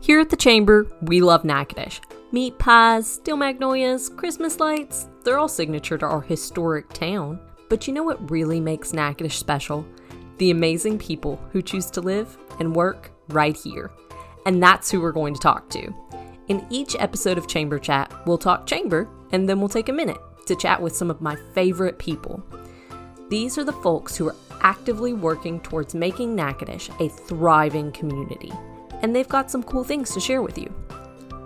Here at the Chamber, we love Natchitoches. Meat pies, steel magnolias, Christmas lights, they're all signature to our historic town. But you know what really makes Natchitoches special? The amazing people who choose to live and work right here. And that's who we're going to talk to. In each episode of Chamber Chat, we'll talk chamber and then we'll take a minute to chat with some of my favorite people. These are the folks who are actively working towards making Natchitoches a thriving community, and they've got some cool things to share with you.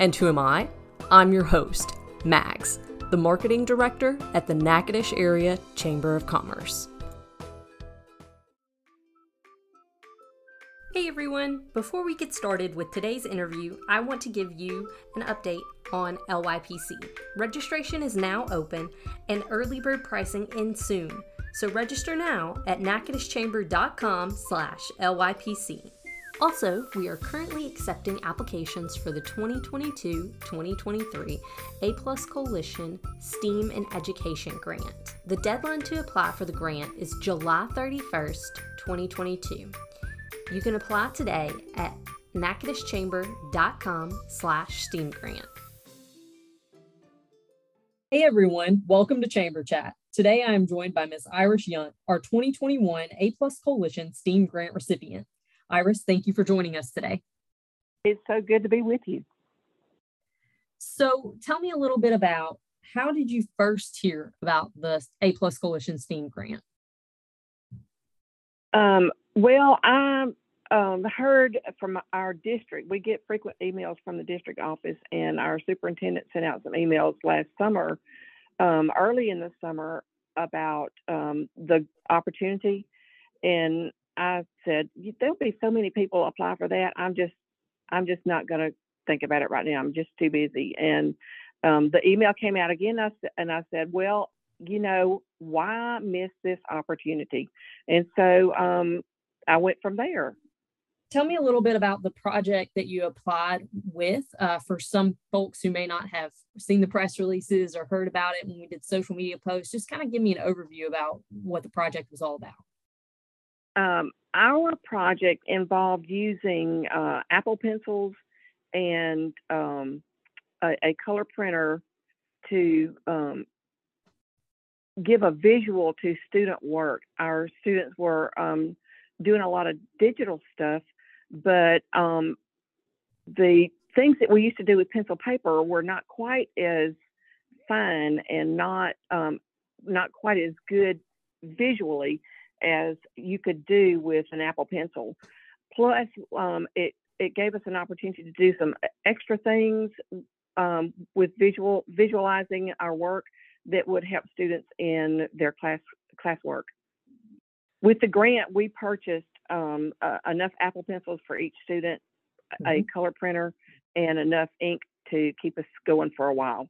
And who am I? I'm your host, Max, the marketing director at the Natchitoches Area Chamber of Commerce. Hey everyone! Before we get started with today's interview, I want to give you an update on LYPC. Registration is now open and early bird pricing ends soon. So register now at natchitocheschamber.com slash LYPC. Also, we are currently accepting applications for the 2022-2023 A Plus Coalition STEAM and Education Grant. The deadline to apply for the grant is July 31st, 2022. You can apply today at natchitocheschamber.com slash STEAM grant. Hey everyone, welcome to Chamber Chat. Today I am joined by Ms. Iris Yunt, our 2021 A Plus Coalition STEAM grant recipient. Iris, thank you for joining us today. It's so good to be with you. So tell me a little bit about how did you first hear about the A Plus Coalition STEAM grant? Um, well, I um, heard from our district. We get frequent emails from the district office, and our superintendent sent out some emails last summer um, early in the summer about um, the opportunity, and I said there'll be so many people apply for that. I'm just I'm just not going to think about it right now. I'm just too busy. And um, the email came out again, and I said, well, you know, why miss this opportunity? And so um, I went from there tell me a little bit about the project that you applied with uh, for some folks who may not have seen the press releases or heard about it when we did social media posts just kind of give me an overview about what the project was all about um, our project involved using uh, apple pencils and um, a, a, color printer to um, give a visual to student work. Our students were um, doing a lot of digital stuff but um, the things that we used to do with pencil paper were not quite as fine and not um, not quite as good visually as you could do with an Apple Pencil. Plus, um, it it gave us an opportunity to do some extra things um, with visual visualizing our work that would help students in their class classwork. With the grant, we purchased um, uh, enough Apple pencils for each student, mm-hmm. a color printer, and enough ink to keep us going for a while.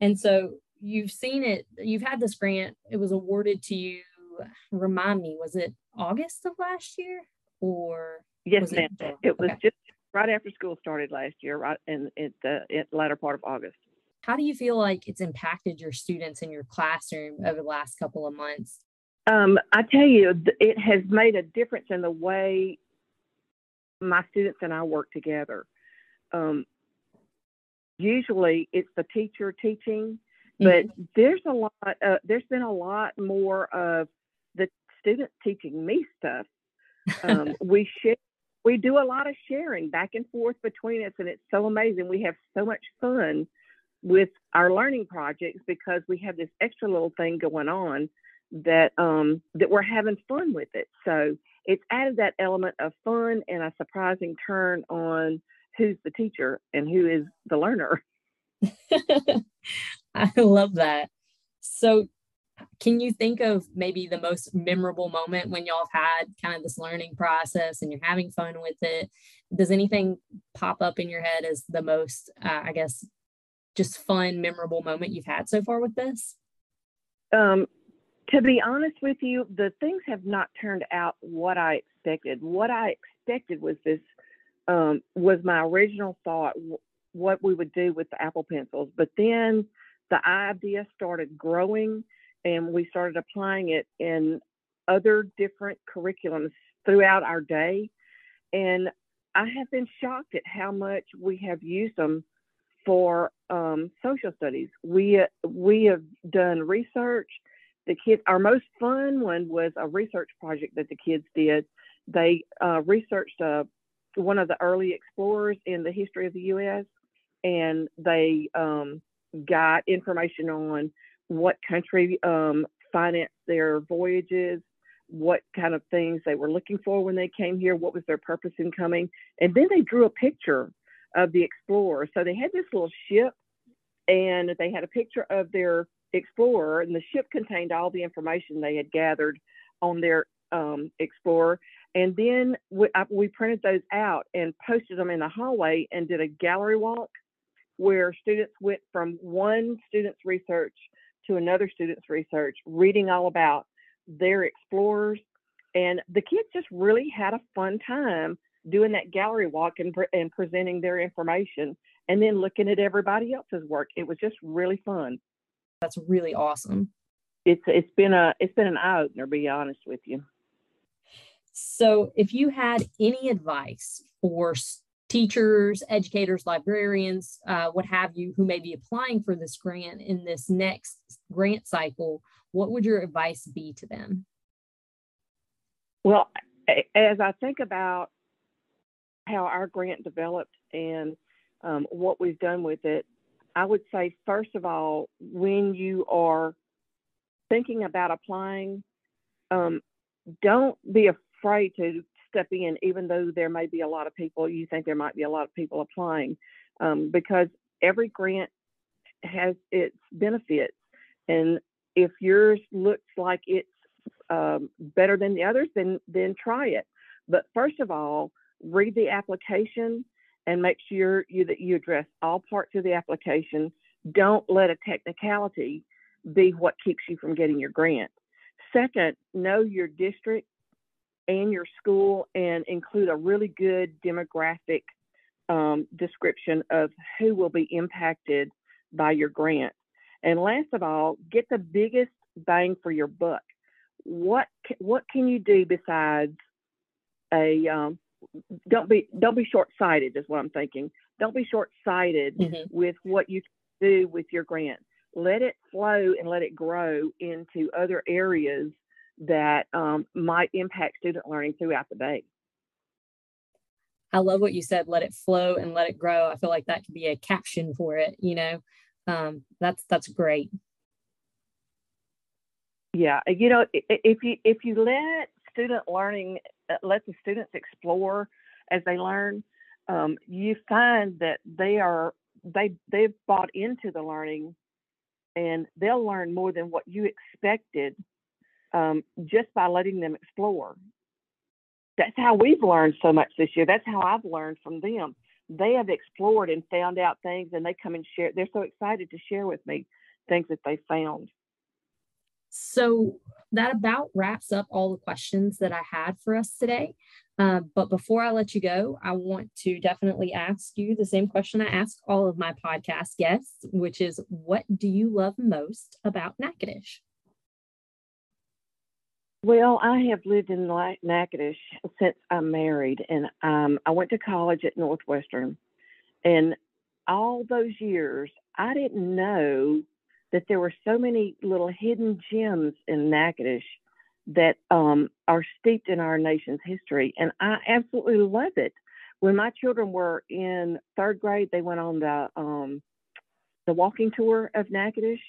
And so you've seen it, you've had this grant, it was awarded to you. Remind me, was it August of last year or? Yes, ma'am. It, it was okay. just right after school started last year, right in, in the in latter part of August. How do you feel like it's impacted your students in your classroom over the last couple of months? Um, I tell you, it has made a difference in the way my students and I work together. Um, usually, it's the teacher teaching, but mm-hmm. there's a lot. Uh, there's been a lot more of students teaching me stuff. Um, we share. We do a lot of sharing back and forth between us, and it's so amazing. We have so much fun with our learning projects because we have this extra little thing going on that um, that we're having fun with it. So it's added that element of fun and a surprising turn on who's the teacher and who is the learner. I love that. So can you think of maybe the most memorable moment when y'all have had kind of this learning process and you're having fun with it? Does anything pop up in your head as the most, uh, I guess, just fun, memorable moment you've had so far with this? Um, to be honest with you, the things have not turned out what I expected. What I expected was this um, was my original thought what we would do with the Apple pencils, but then the idea started growing, and we started applying it in other different curriculums throughout our day. And I have been shocked at how much we have used them for um, social studies. We we have done research. The kids, our most fun one was a research project that the kids did. They uh, researched uh, one of the early explorers in the history of the U.S. and they um, got information on what country um, financed their voyages, what kind of things they were looking for when they came here, what was their purpose in coming, and then they drew a picture of the explorer. So they had this little ship, and they had a picture of their explorer, and the ship contained all the information they had gathered on their um, explorer. And then we, I, we printed those out and posted them in the hallway and did a gallery walk where students went from one student's research to another student's research, reading all about their explorers. And the kids just really had a fun time doing that gallery walk and, and presenting their information and then looking at everybody else's work. It was just really fun. That's really awesome. It's it's been a it's been an eye opener, be honest with you. So, if you had any advice for teachers, educators, librarians, uh, what have you, who may be applying for this grant in this next grant cycle, what would your advice be to them? Well, as I think about how our grant developed and um, what we've done with it, I would say, first of all, when you are thinking about applying, um, don't be afraid to step in, even though there may be a lot of people, you think there might be a lot of people applying, um, because every grant has its benefits. And if yours looks like it's um, better than the others, then then try it. But first of all, read the application and make sure you that you address all parts of the application. Don't let a technicality be what keeps you from getting your grant. Second, know your district and your school and include a really good demographic um, description of who will be impacted by your grant. And last of all, get the biggest bang for your buck. What what can you do besides a um, don't be don't be short sighted is what I'm thinking. Don't be short sighted mm-hmm. with what you do with your grant. Let it flow and let it grow into other areas that um, might impact student learning throughout the day. I love what you said. Let it flow and let it grow. I feel like that could be a caption for it. You know, um, that's that's great. Yeah, you know, if you if you let student learning, uh, let the students explore as they learn, um, you find that they are they they've bought into the learning, and they'll learn more than what you expected um, just by letting them explore. That's how we've learned so much this year. That's how I've learned from them they have explored and found out things and they come and share they're so excited to share with me things that they found so that about wraps up all the questions that i had for us today uh, but before i let you go i want to definitely ask you the same question i ask all of my podcast guests which is what do you love most about natchitoches well, I have lived in Natchitoches since I'm married, and um, I went to college at Northwestern. And all those years, I didn't know that there were so many little hidden gems in Natchitoches that um, are steeped in our nation's history. And I absolutely love it. When my children were in third grade, they went on the um, the walking tour of Natchitoches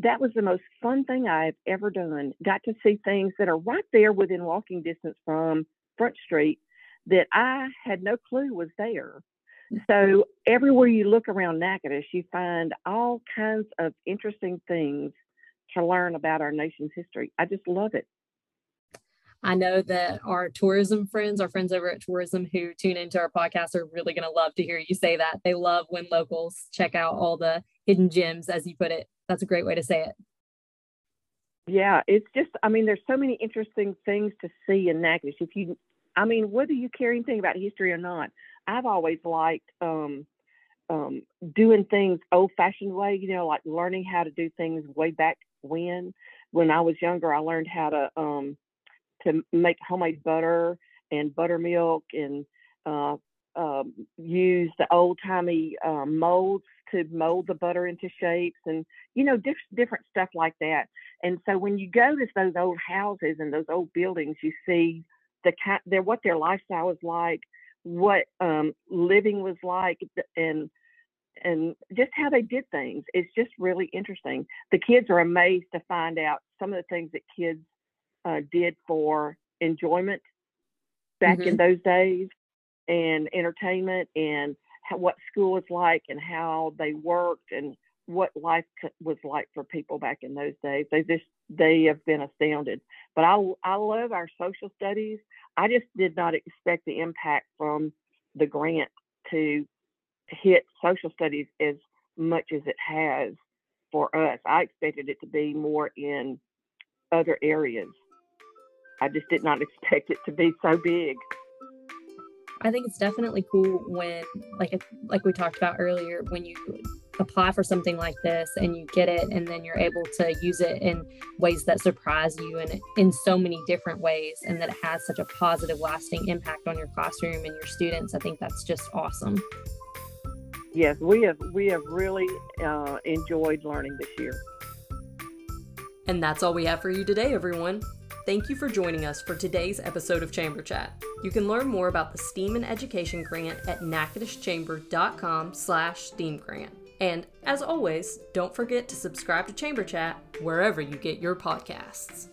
that was the most fun thing I've ever done. Got to see things that are right there within walking distance from Front Street that I had no clue was there. Mm. So everywhere you look around Natchitoches, you find all kinds of interesting things to learn about our nation's history. I just love it. I know that our tourism friends, our friends over at tourism who tune into our podcast are really going to love to hear you say that. They love when locals check out all the hidden gems, as you put it. That's a great way to say it. Yeah, it's just, I mean, there's so many interesting things to see in Natchitoches. If you, I mean, whether you care anything about history or not, I've always liked um, um, doing things old fashioned way, you know, like learning how to do things way back when. When I was younger, I learned how to um, to make homemade butter and buttermilk and uh, um, use the old timey um, molds to mold the butter into shapes and you know diff- different stuff like that. And so when you go to those old houses and those old buildings you see the kind their what their lifestyle was like what um, living was like and and just how they did things. It's just really interesting. The kids are amazed to find out some of the things that kids uh, did for enjoyment back mm-hmm. in those days and entertainment and how, what school was like and how they worked and what life was like for people back in those days. They just they have been astounded. But I I love our social studies. I just did not expect the impact from the grant to hit social studies as much as it has for us. I expected it to be more in other areas. I just did not expect it to be so big. I think it's definitely cool when, like, like we talked about earlier, when you apply for something like this and you get it, and then you're able to use it in ways that surprise you and in so many different ways, and that it has such a positive, lasting impact on your classroom and your students. I think that's just awesome. Yes, we have we have really uh, enjoyed learning this year. And that's all we have for you today, everyone. Thank you for joining us for today's episode of Chamber Chat. You can learn more about the STEAM and Education Grant at natchitocheschamber.com slash STEAM grant. And as always, don't forget to subscribe to Chamber Chat wherever you get your podcasts.